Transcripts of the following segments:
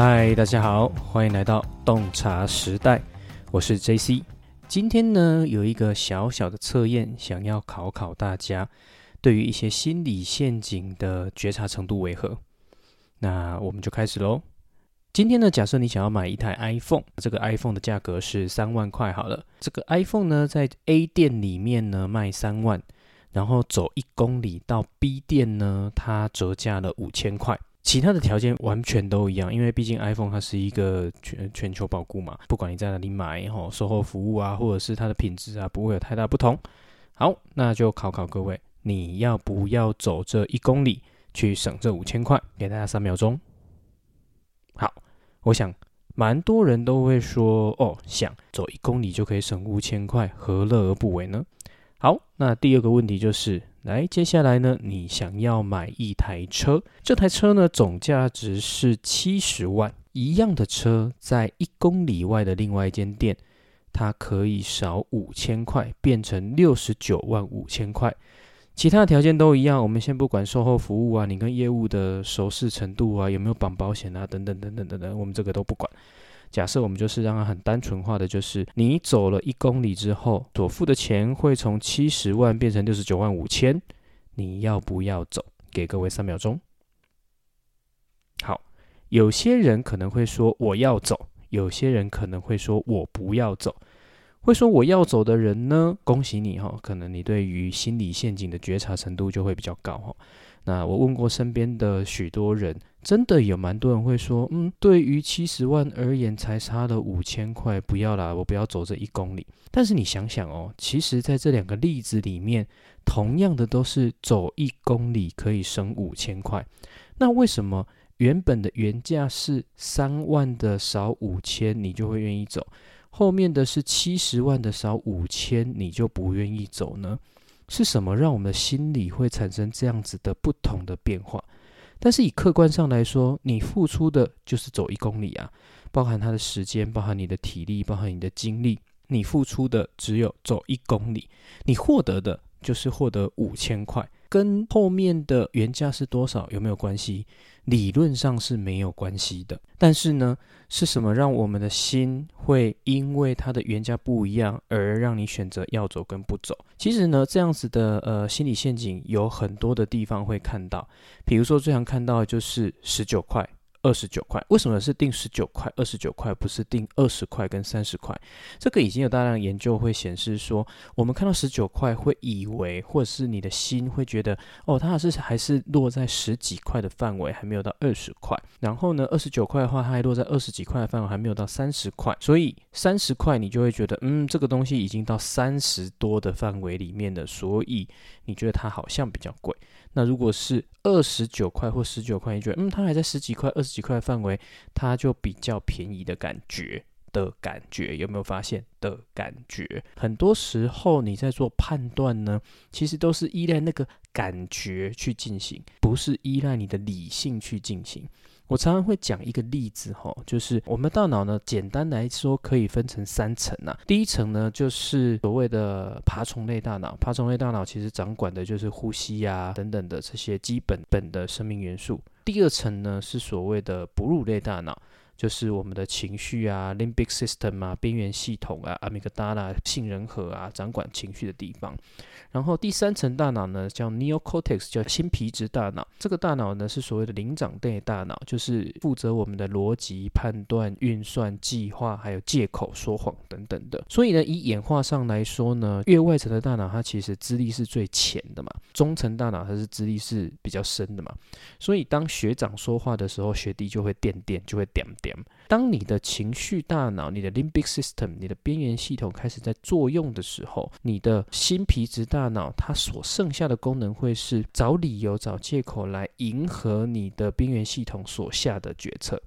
嗨，大家好，欢迎来到洞察时代，我是 JC。今天呢，有一个小小的测验，想要考考大家，对于一些心理陷阱的觉察程度为何？那我们就开始喽。今天呢，假设你想要买一台 iPhone，这个 iPhone 的价格是三万块，好了，这个 iPhone 呢，在 A 店里面呢卖三万，然后走一公里到 B 店呢，它折价了五千块。其他的条件完全都一样，因为毕竟 iPhone 它是一个全全球保固嘛，不管你在哪里买，吼，售后服务啊，或者是它的品质啊，不会有太大不同。好，那就考考各位，你要不要走这一公里去省这五千块？给大家三秒钟。好，我想蛮多人都会说，哦，想走一公里就可以省五千块，何乐而不为呢？好，那第二个问题就是。来，接下来呢，你想要买一台车，这台车呢，总价值是七十万，一样的车在一公里外的另外一间店，它可以少五千块，变成六十九万五千块，其他的条件都一样。我们先不管售后服务啊，你跟业务的熟识程度啊，有没有绑保险啊，等等等等等等，我们这个都不管。假设我们就是让它很单纯化的，就是你走了一公里之后，所付的钱会从七十万变成六十九万五千，你要不要走？给各位三秒钟。好，有些人可能会说我要走，有些人可能会说我不要走。会说我要走的人呢，恭喜你哈，可能你对于心理陷阱的觉察程度就会比较高哈。那我问过身边的许多人。真的有蛮多人会说，嗯，对于七十万而言，才差了五千块，不要啦，我不要走这一公里。但是你想想哦，其实在这两个例子里面，同样的都是走一公里可以省五千块。那为什么原本的原价是三万的少五千，你就会愿意走？后面的是七十万的少五千，你就不愿意走呢？是什么让我们的心理会产生这样子的不同的变化？但是以客观上来说，你付出的就是走一公里啊，包含他的时间，包含你的体力，包含你的精力，你付出的只有走一公里，你获得的就是获得五千块。跟后面的原价是多少有没有关系？理论上是没有关系的。但是呢，是什么让我们的心会因为它的原价不一样而让你选择要走跟不走？其实呢，这样子的呃心理陷阱有很多的地方会看到，比如说最常看到的就是十九块。二十九块，为什么是定十九块、二十九块，不是定二十块跟三十块？这个已经有大量研究会显示说，我们看到十九块会以为，或者是你的心会觉得，哦，它还是还是落在十几块的范围，还没有到二十块。然后呢，二十九块的话，它还落在二十几块的范围，还没有到三十块。所以三十块你就会觉得，嗯，这个东西已经到三十多的范围里面了，所以你觉得它好像比较贵。那如果是二十九块或十九块，一卷嗯，它还在十几块、二十几块范围，它就比较便宜的感觉的感觉，有没有发现的感觉？很多时候你在做判断呢，其实都是依赖那个感觉去进行，不是依赖你的理性去进行。我常常会讲一个例子，哈，就是我们大脑呢，简单来说可以分成三层呐。第一层呢，就是所谓的爬虫类大脑，爬虫类大脑其实掌管的就是呼吸呀等等的这些基本本的生命元素。第二层呢，是所谓的哺乳类大脑。就是我们的情绪啊，limbic system 啊，边缘系统啊，阿米格达拉、杏仁核啊，掌管情绪的地方。然后第三层大脑呢，叫 neocortex，叫新皮质大脑。这个大脑呢，是所谓的灵长类大脑，就是负责我们的逻辑、判断、运算、计划，还有借口、说谎等等的。所以呢，以演化上来说呢，越外层的大脑它其实资历是最浅的嘛，中层大脑它是资历是比较深的嘛。所以当学长说话的时候，学弟就会点点，就会点点。当你的情绪大脑、你的 limbic system、你的边缘系统开始在作用的时候，你的新皮质大脑它所剩下的功能会是找理由、找借口来迎合你的边缘系统所下的决策。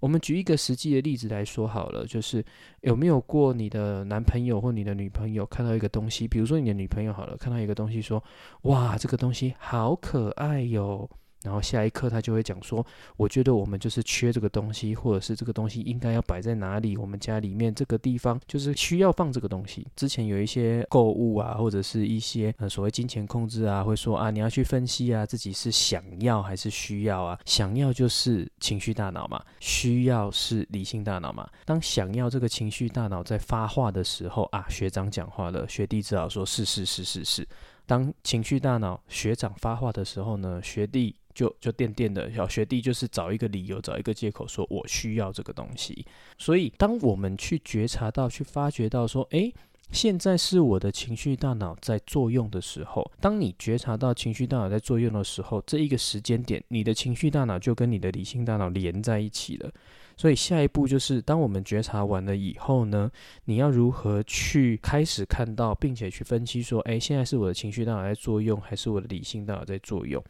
我们举一个实际的例子来说好了，就是有没有过你的男朋友或你的女朋友看到一个东西，比如说你的女朋友好了，看到一个东西说：“哇，这个东西好可爱哟。”然后下一刻他就会讲说，我觉得我们就是缺这个东西，或者是这个东西应该要摆在哪里，我们家里面这个地方就是需要放这个东西。之前有一些购物啊，或者是一些呃所谓金钱控制啊，会说啊，你要去分析啊，自己是想要还是需要啊？想要就是情绪大脑嘛，需要是理性大脑嘛。当想要这个情绪大脑在发话的时候啊，学长讲话了，学弟只好说是是是是是。当情绪大脑学长发话的时候呢，学弟就就垫垫的，小学弟就是找一个理由，找一个借口，说我需要这个东西。所以，当我们去觉察到、去发觉到说，诶，现在是我的情绪大脑在作用的时候，当你觉察到情绪大脑在作用的时候，这一个时间点，你的情绪大脑就跟你的理性大脑连在一起了。所以下一步就是，当我们觉察完了以后呢，你要如何去开始看到，并且去分析说，诶，现在是我的情绪大脑在作用，还是我的理性大脑在作用？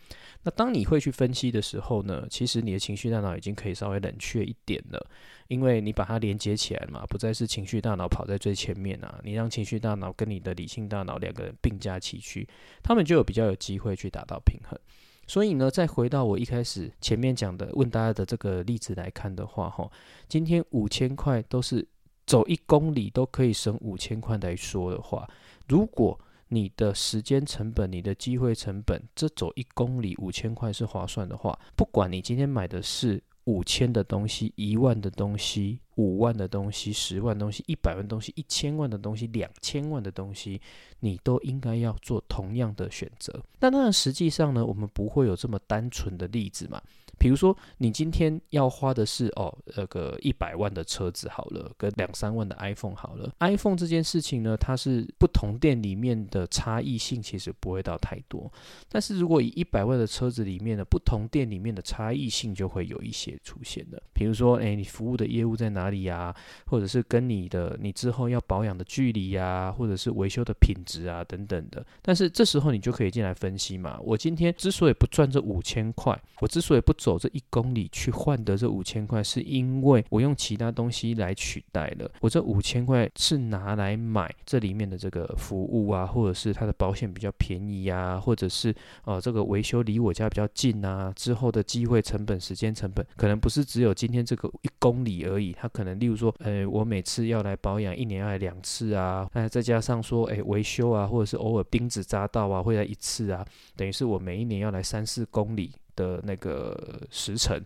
那当你会去分析的时候呢，其实你的情绪大脑已经可以稍微冷却一点了，因为你把它连接起来嘛，不再是情绪大脑跑在最前面啊，你让情绪大脑跟你的理性大脑两个人并驾齐驱，他们就有比较有机会去达到平衡。所以呢，再回到我一开始前面讲的问大家的这个例子来看的话，哈，今天五千块都是走一公里都可以省五千块来说的话，如果你的时间成本、你的机会成本，这走一公里五千块是划算的话，不管你今天买的是五千的东西、一万的东西。五万的东西，十万东西，一百万东西，一千万的东西，两千万的东西，你都应该要做同样的选择。那当然，实际上呢，我们不会有这么单纯的例子嘛。比如说，你今天要花的是哦，那个一百万的车子好了，跟两三万的 iPhone 好了。iPhone 这件事情呢，它是不同店里面的差异性其实不会到太多。但是如果以一百万的车子里面的不同店里面的差异性就会有一些出现的。比如说，诶，你服务的业务在哪里呀？或者是跟你的你之后要保养的距离呀，或者是维修的品质啊等等的。但是这时候你就可以进来分析嘛。我今天之所以不赚这五千块，我之所以不走。这一公里去换得这五千块，是因为我用其他东西来取代了。我这五千块是拿来买这里面的这个服务啊，或者是它的保险比较便宜啊，或者是呃这个维修离我家比较近啊，之后的机会成本、时间成本，可能不是只有今天这个一公里而已。它可能例如说，呃，我每次要来保养，一年要来两次啊，那再加上说，哎，维修啊，或者是偶尔钉子扎到啊，会来一次啊，等于是我每一年要来三四公里。的那个时辰。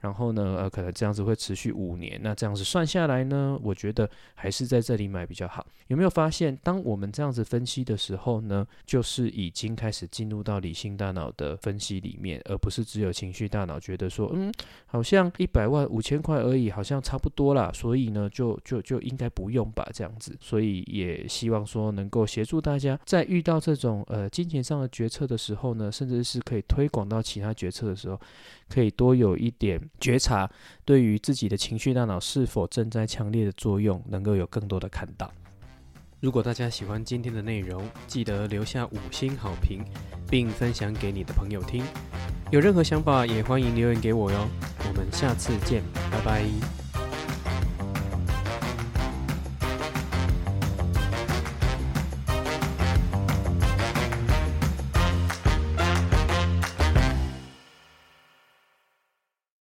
然后呢，呃，可能这样子会持续五年。那这样子算下来呢，我觉得还是在这里买比较好。有没有发现，当我们这样子分析的时候呢，就是已经开始进入到理性大脑的分析里面，而不是只有情绪大脑觉得说，嗯，好像一百万五千块而已，好像差不多啦。所以呢，就就就应该不用吧，这样子。所以也希望说能够协助大家，在遇到这种呃金钱上的决策的时候呢，甚至是可以推广到其他决策的时候，可以多有一点。觉察对于自己的情绪大脑是否正在强烈的作用，能够有更多的看到。如果大家喜欢今天的内容，记得留下五星好评，并分享给你的朋友听。有任何想法也欢迎留言给我哟。我们下次见，拜拜。